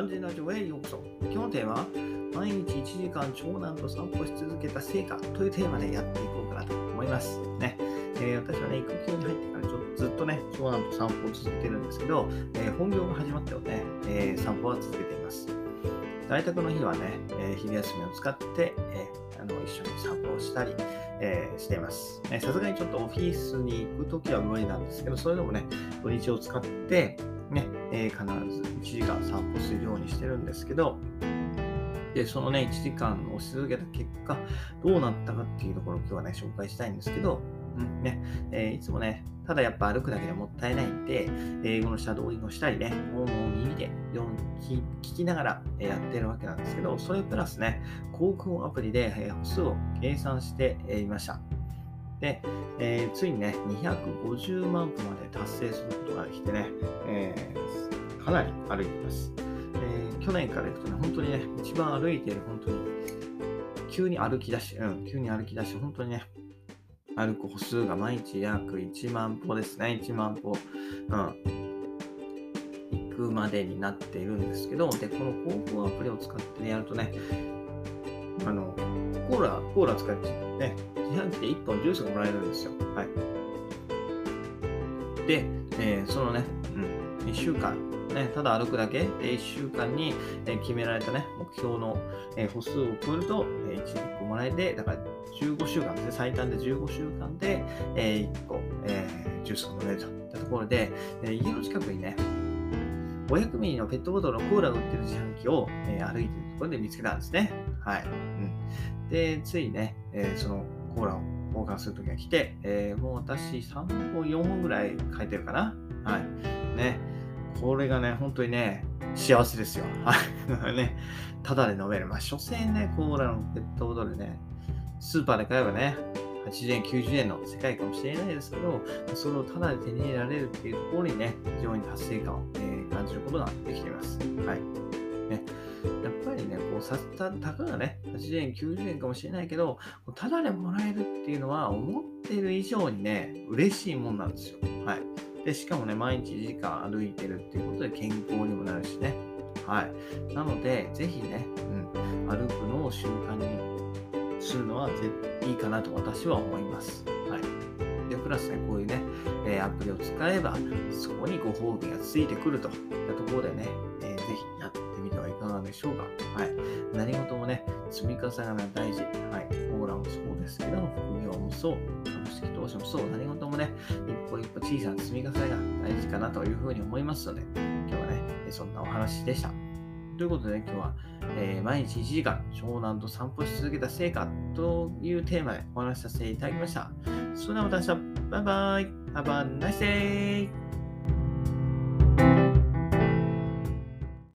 万事ラジオへようこそ。今日のテーマは、毎日1時間長男と散歩し続けた成果というテーマでやっていこうかなと思います。ね。えー、私はね、育休に入ってからちょずっとね、長男と散歩を続けてるんですけど、えー、本業が始まったよね、えー、散歩は続けています。在宅の日はね、え昼休みを使って、えあの一緒に散歩をしたり、えしています。さすがにちょっとオフィスに行くときは無理なんですけど、それでもね、土日を使って、ね、え必ず1時間散歩するようにしてるんですけど、で、そのね、1時間をし続けた結果、どうなったかっていうところを今日はね、紹介したいんですけど、うんねえー、いつもね、ただやっぱ歩くだけでもったいないんで、英語のシャドーイングをしたりね、本を耳で読聞きながらやってるわけなんですけど、それプラスね、航空アプリで歩数を計算していました。で、えー、ついにね、250万歩まで達成することができてね、かなり歩いてます。えー、去年から行くとね、本当にね、一番歩いている、本当に、急に歩き出し、うん、急に歩き出し、本当にね、歩く歩数が毎日約1万歩ですね、1万歩。うん。行くまでになっているんですけど、で、この広報アプリを使ってね、やるとね、あの、コーラ、コーラ使ってね、自販機で1本ジュースがもらえるんですよ。はい。で、えー、そのね、1週間、ね、ただ歩くだけで1週間に、え決められたね、目標の、え歩数を超えると、え1、1個もらえて、だから15週間で、最短で15週間で、え1個、えジュースが飲めるといったところで、え家の近くにね、500ミリのペットボトルのコーラを売ってる自販機を、え歩いてるところで見つけたんですね。はい。うん、で、ついね、えそのコーラを交換するときが来て、えー、もう私3本、4本ぐらい書いてるかな。はい。ね。これがね、本当にね、幸せですよ。はい。ね、ただで飲める。まあ、所詮ね、コーラのペットボトルね、スーパーで買えばね、80円、90円の世界かもしれないですけど、それをただで手に入れられるっていうところにね、非常に達成感を、えー、感じることができています。はい。ね、やっぱりね、こう、さたたかがね、80円、90円かもしれないけど、ただでもらえるっていうのは、思ってる以上にね、嬉しいもんなんですよ。はい。で、しかもね、毎日1時間歩いてるっていうことで健康にもなるしね。はい。なので、ぜひね、うん、歩くのを習慣にするのはいいかなと私は思います。はい。で、プラスね、こういうね、えー、アプリを使えば、そこにご褒美がついてくるといったところでね、えー、ぜひやってみてはいかがでしょうか。はい。何事もね、積み重ねが大事。はい。オーラもそうですけど、副業もそう、事もそう、何事もね、一歩一歩小さな積み重ねが大事かなというふうに思いますので、今日はね、そんなお話でした。ということで、ね、今日は、えー、毎日1時間、湘南と散歩し続けた成果というテーマでお話しさせていただきました。それではまた明日、バイバイ !Have a nice day!